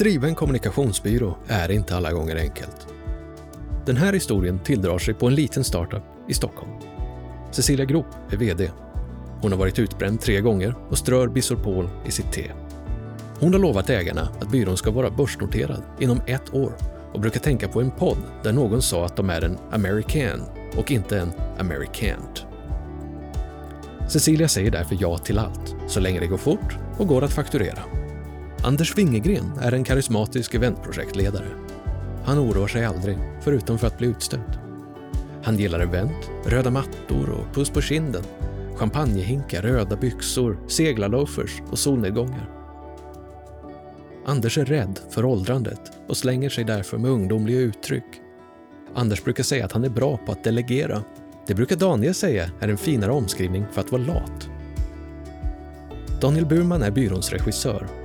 driva en kommunikationsbyrå är inte alla gånger enkelt. Den här historien tilldrar sig på en liten startup i Stockholm. Cecilia Grop är VD. Hon har varit utbränd tre gånger och strör Bisorpol i sitt te. Hon har lovat ägarna att byrån ska vara börsnoterad inom ett år och brukar tänka på en podd där någon sa att de är en American och inte en Americant. Cecilia säger därför ja till allt, så länge det går fort och går att fakturera. Anders Wingegren är en karismatisk eventprojektledare. Han oroar sig aldrig, förutom för att bli utstött. Han gillar event, röda mattor och puss på kinden, champagnehinkar, röda byxor, seglarloafers och solnedgångar. Anders är rädd för åldrandet och slänger sig därför med ungdomliga uttryck. Anders brukar säga att han är bra på att delegera. Det brukar Daniel säga är en finare omskrivning för att vara lat. Daniel Burman är byråns regissör.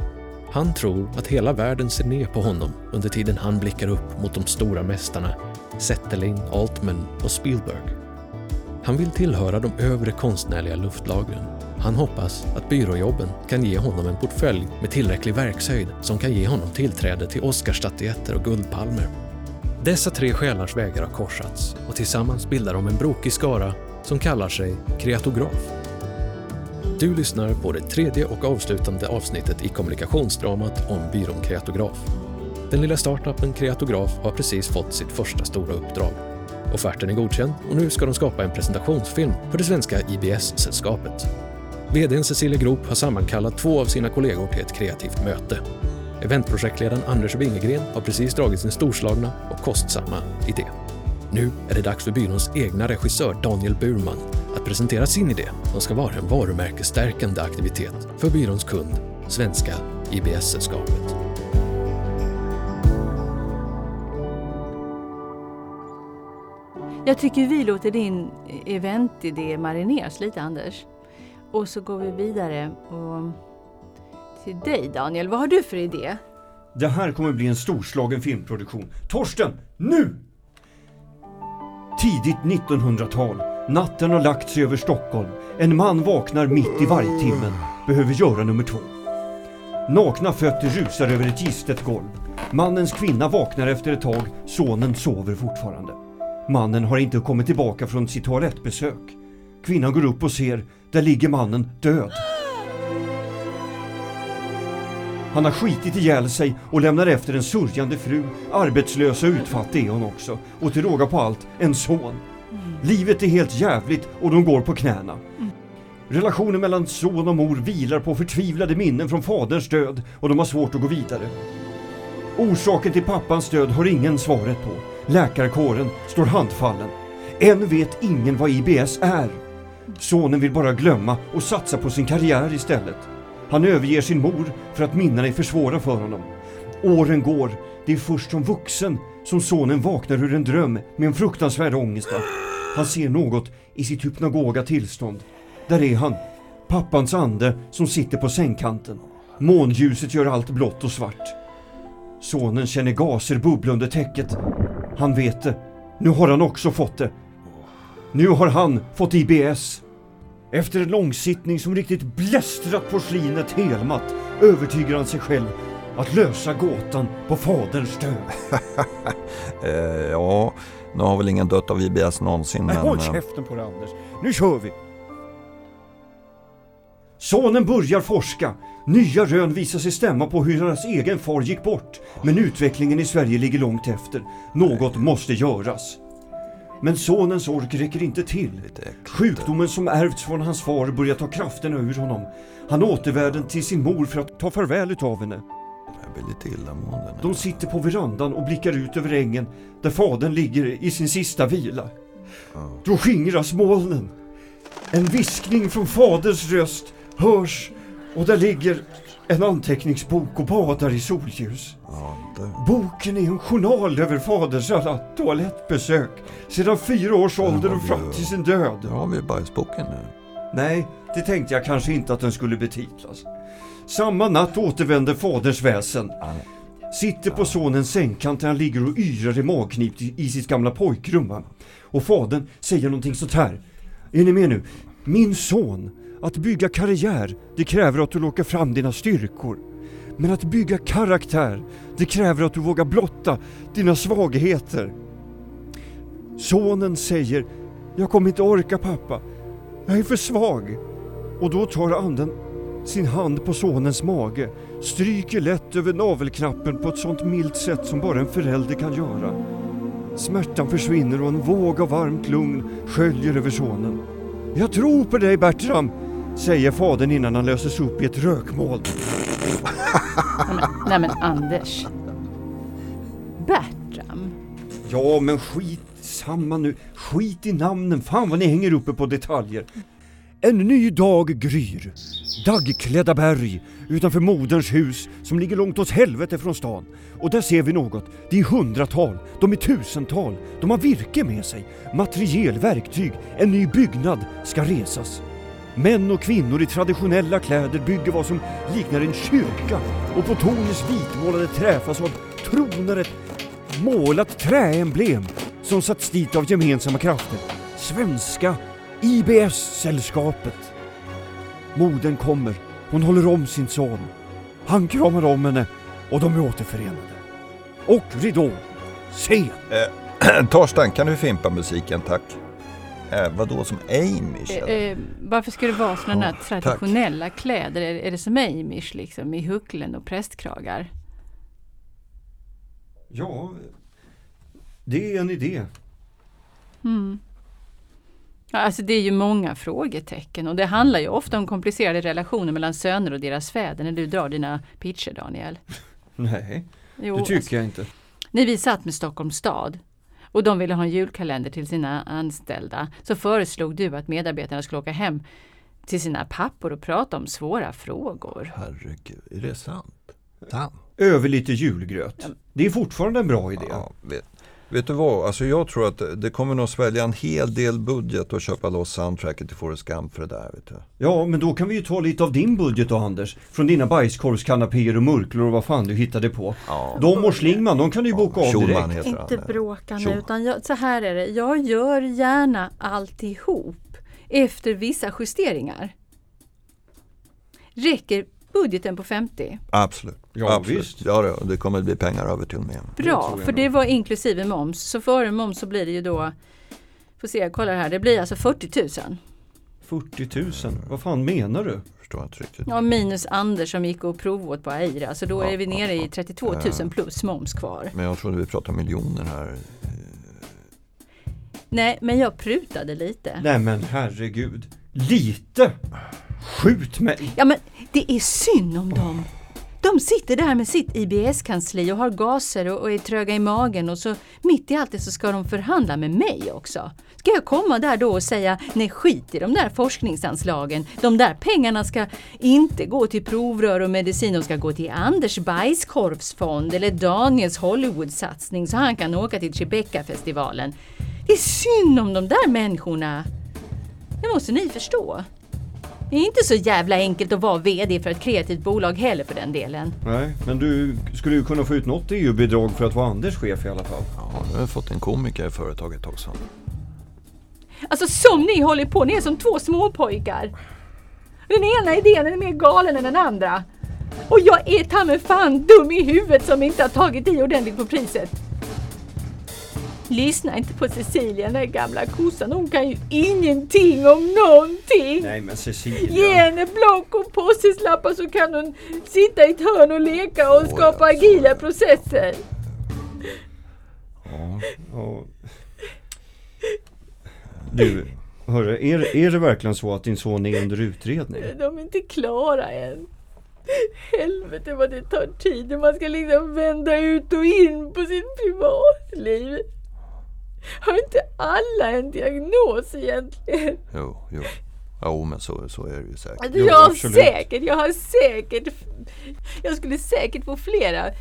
Han tror att hela världen ser ner på honom under tiden han blickar upp mot de stora mästarna Zetterling, Altman och Spielberg. Han vill tillhöra de övre konstnärliga luftlagren han hoppas att byråjobben kan ge honom en portfölj med tillräcklig verkshöjd som kan ge honom tillträde till Oscarsstatyetter och Guldpalmer. Dessa tre själars vägar har korsats och tillsammans bildar de en brokig skara som kallar sig kreatograf. Du lyssnar på det tredje och avslutande avsnittet i kommunikationsdramat om byrån Kreatograf. Den lilla startupen Kreatograf har precis fått sitt första stora uppdrag. Offerten är godkänd och nu ska de skapa en presentationsfilm för det svenska IBS-sällskapet. VDn Cecilia Grop har sammankallat två av sina kollegor till ett kreativt möte. Eventprojektledaren Anders Wingegren har precis dragit sin storslagna och kostsamma idé. Nu är det dags för byråns egna regissör Daniel Burman att presentera sin idé som ska vara en varumärkesstärkande aktivitet för byråns kund, svenska IBS-sällskapet. Jag tycker vi låter din eventidé marineras lite, Anders. Och så går vi vidare och till dig Daniel. Vad har du för idé? Det här kommer bli en storslagen filmproduktion. Torsten, nu! Tidigt 1900-tal. Natten har lagt sig över Stockholm. En man vaknar mitt i vargtimmen. Behöver göra nummer två. Nakna fötter rusar över ett gistet golv. Mannens kvinna vaknar efter ett tag. Sonen sover fortfarande. Mannen har inte kommit tillbaka från sitt toalettbesök. Kvinnan går upp och ser, där ligger mannen död. Han har skitit ihjäl sig och lämnar efter en sörjande fru. Arbetslös och utfattig är hon också. Och till råga på allt, en son. Livet är helt jävligt och de går på knäna. Relationen mellan son och mor vilar på förtvivlade minnen från faderns död och de har svårt att gå vidare. Orsaken till pappans död har ingen svaret på. Läkarkåren står handfallen. Än vet ingen vad IBS är. Sonen vill bara glömma och satsa på sin karriär istället. Han överger sin mor för att minnena är för svåra för honom. Åren går. Det är först som vuxen som sonen vaknar ur en dröm med en fruktansvärd ångest. Han ser något i sitt hypnagoga tillstånd. Där är han, pappans ande som sitter på sängkanten. Månljuset gör allt blått och svart. Sonen känner gaser bubbla under täcket. Han vet det. Nu har han också fått det. Nu har han fått IBS. Efter en långsittning som riktigt blästrat porslinet helmatt övertygar han sig själv att lösa gåtan på faderns död. eh, ja, nu har väl ingen dött av IBS någonsin. Nej, men... Håll eh, käften på dig Anders. Nu kör vi! Sonen börjar forska. Nya rön visar sig stämma på hur hans egen far gick bort. Men utvecklingen i Sverige ligger långt efter. Något måste göras. Men sonens ork räcker inte till. Sjukdomen som ärvts från hans far börjar ta krafterna ur honom. Han återvänder till sin mor för att ta farväl utav henne. Lite illamående De sitter på verandan och blickar ut över ängen där fadern ligger i sin sista vila. Då skingras molnen. En viskning från faderns röst hörs och där ligger en anteckningsbok och badar i solljus. Ja. Boken är en journal över faderns alla toalettbesök sedan fyra års ålder och fram till sin död. Där har vi bajsboken nu. Nej, det tänkte jag kanske inte att den skulle betitlas. Samma natt återvänder faderns väsen. Sitter på sonens sängkant där han ligger och yrar i magknip i sitt gamla pojkrum. Och fadern säger någonting sånt här. Är ni med nu? Min son, att bygga karriär, det kräver att du lockar fram dina styrkor. Men att bygga karaktär, det kräver att du vågar blotta dina svagheter. Sonen säger Jag kommer inte orka pappa. Jag är för svag. Och då tar anden sin hand på sonens mage, stryker lätt över navelknappen på ett sånt milt sätt som bara en förälder kan göra. Smärtan försvinner och en våg av varmt lugn sköljer över sonen. Jag tror på dig Bertram, säger fadern innan han löses upp i ett rökmoln. Nej men, nej men Anders. Bertram. Ja, men skit samma nu. Skit i namnen. Fan vad ni hänger uppe på detaljer. En ny dag gryr. Daggklädda berg utanför moderns hus som ligger långt åt helvete från stan. Och där ser vi något. Det är hundratal, de är tusental. De har virke med sig, materiel, verktyg. En ny byggnad ska resas. Män och kvinnor i traditionella kläder bygger vad som liknar en kyrka och på tornets vitmålade träfasad tronar ett målat träemblem som satts dit av gemensamma krafter. Svenska IBS-sällskapet. Modern kommer. Hon håller om sin son. Han kramar om henne och de är återförenade. Och ridå. Scen. Eh, Torsten, kan du fimpa musiken tack? Eh, vadå som Amish? Eh, eh, varför ska det vara sådana Ja, där tack. traditionella kläder? Är, är det som Amish liksom i hucklen och prästkragar? Ja, det är en idé. Mm. Ja, alltså det är ju många frågetecken och det handlar ju ofta om komplicerade relationer mellan söner och deras fäder när du drar dina pitcher Daniel. Nej, Jo, det tycker alltså, jag inte. när vi satt med Stockholms stad och de ville ha en julkalender till sina anställda så föreslog du att medarbetarna skulle åka hem till sina pappor och prata om svåra frågor. Herregud, är det sant? Sant? Över lite julgröt. Det är fortfarande en bra idé. Ja, vet, vet du vad, alltså jag tror att det- kommer nog svälja en hel del budget att köpa loss soundtracket till Forrest Gump för det där. Vet du. Ja, men då kan vi ju ta lite av din budget då Anders. Från dina bajskorvskanapéer och murklor och vad fan du hittade på. Ja. De och Schlingman, de kan du ju boka av Schulman direkt. heter Inte bråka nu, utan jag, så här är det. Jag gör gärna alltihop efter vissa justeringar. Räcker budgeten på 50? Absolut. Ja, Absolut. visst. Ja, det- det kommer bli pengar över till och med. Bra, för det var inklusive moms. Så före moms så blir det ju då, får se, jag kollar här, det blir alltså 40 000. 40 000, vad fan menar du? Förstår inte riktigt. Ja, minus Anders som gick och provåt på Aira, så då Ja, är vi nere ja, i 32 000 plus moms kvar. Men jag trodde vi pratade miljoner här. Nej, men jag prutade lite. Nej men herregud. Lite! Skjut mig! Ja, men det är synd om dem. De sitter där med sitt IBS-kansli och har gaser och, och är tröga i magen och så mitt i allt det så ska de förhandla med mig också. Ska jag komma där då och säga nej skit i de där forskningsanslagen. De där pengarna ska inte gå till provrör och medicin. De ska gå till Anders bajskorvsfond eller Daniels Hollywoodsatsning så han kan åka till Tribeca-festivalen. Det är synd om de där människorna. Det måste ni förstå. Det är inte så jävla enkelt att vara VD för ett kreativt bolag heller för den delen. Nej, men du skulle ju kunna få ut något EU-bidrag för att vara Anders chef i alla fall. Ja, nu har jag fått en komiker i företaget också. Alltså som ni håller på, ni är som två småpojkar. Den ena idén är mer galen än den andra. Och jag är ta fan dum i huvudet som inte har tagit i ordentligt på priset. Lyssna inte på Cecilia, den gamla kossan. Hon kan ju ingenting om någonting. Nej men Ge Cecilia. henne block och post-it-lappar så kan hon sitta i ett hörn och leka och Oj, skapa alltså. agila processer. Ja, Ja. Du, hörru, är, är det verkligen så att din son är under utredning? De är inte klara än. Helvete vad det tar tid när man ska liksom vända ut och in på sitt privatliv. Har inte alla en diagnos egentligen? jo, jo. Jo, men så, så är det ju säkert. Jo, jag har absolut. säkert, jag har säkert, jag skulle säkert få flera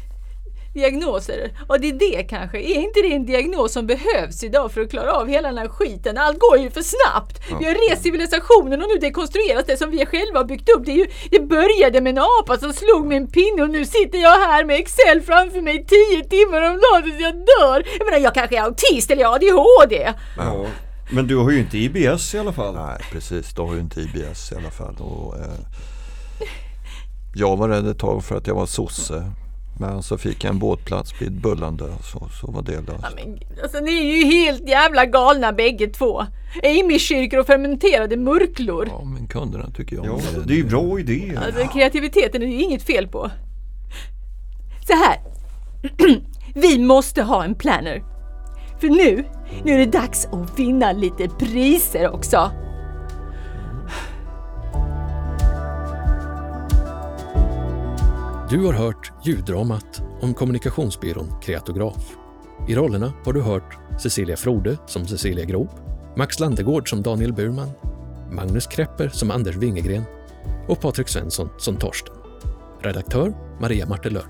diagnoser. Och det är det kanske, är inte det en diagnos som behövs idag för att klara av hela den här skiten? Allt går ju för snabbt. Vi har rest civilisationen och nu dekonstrueras det som vi själva har byggt upp. Det, är ju, det började med en apa som slog med en pinne och nu sitter jag här med Excel framför mig tio timmar om dagen tills jag dör. Jag menar, jag kanske är autist eller jag har ADHD. Ja. Men du har ju inte IBS i alla fall. Nej, precis. Du har ju inte IBS i alla fall. Och, eh, Jag var rädd ett tag för att jag var sosse. Men så fick jag en båtplats vid Bullande så, så var det Ja, löst. men, alltså, ni är ju helt jävla galna bägge två. Amyskyrkor och fermenterade murklor. Ja, men kunderna tycker jag om Ja, det är ju bra idéer. Alltså, kreativiteten är ju inget fel på. Så här. Vi måste ha en planner. För nu, nu är det dags att vinna lite priser också. Du har hört ljuddramat om kommunikationsbyrån Kreatograf. I rollerna har du hört Cecilia Frode som Cecilia Grop, Max Landegård som Daniel Burman, Magnus Krepper som Anders Wingegren och Patrik Svensson som Torsten. Redaktör Maria Martelör.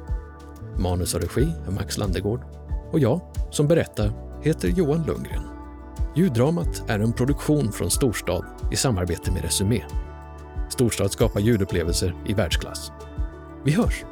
Manus och regi är Max Landegård och jag, som berättar, heter Johan Lundgren. Ljuddramat är en produktion från Storstad i samarbete med Resumé. Storstad skapar ljudupplevelser i världsklass. Vi hörs!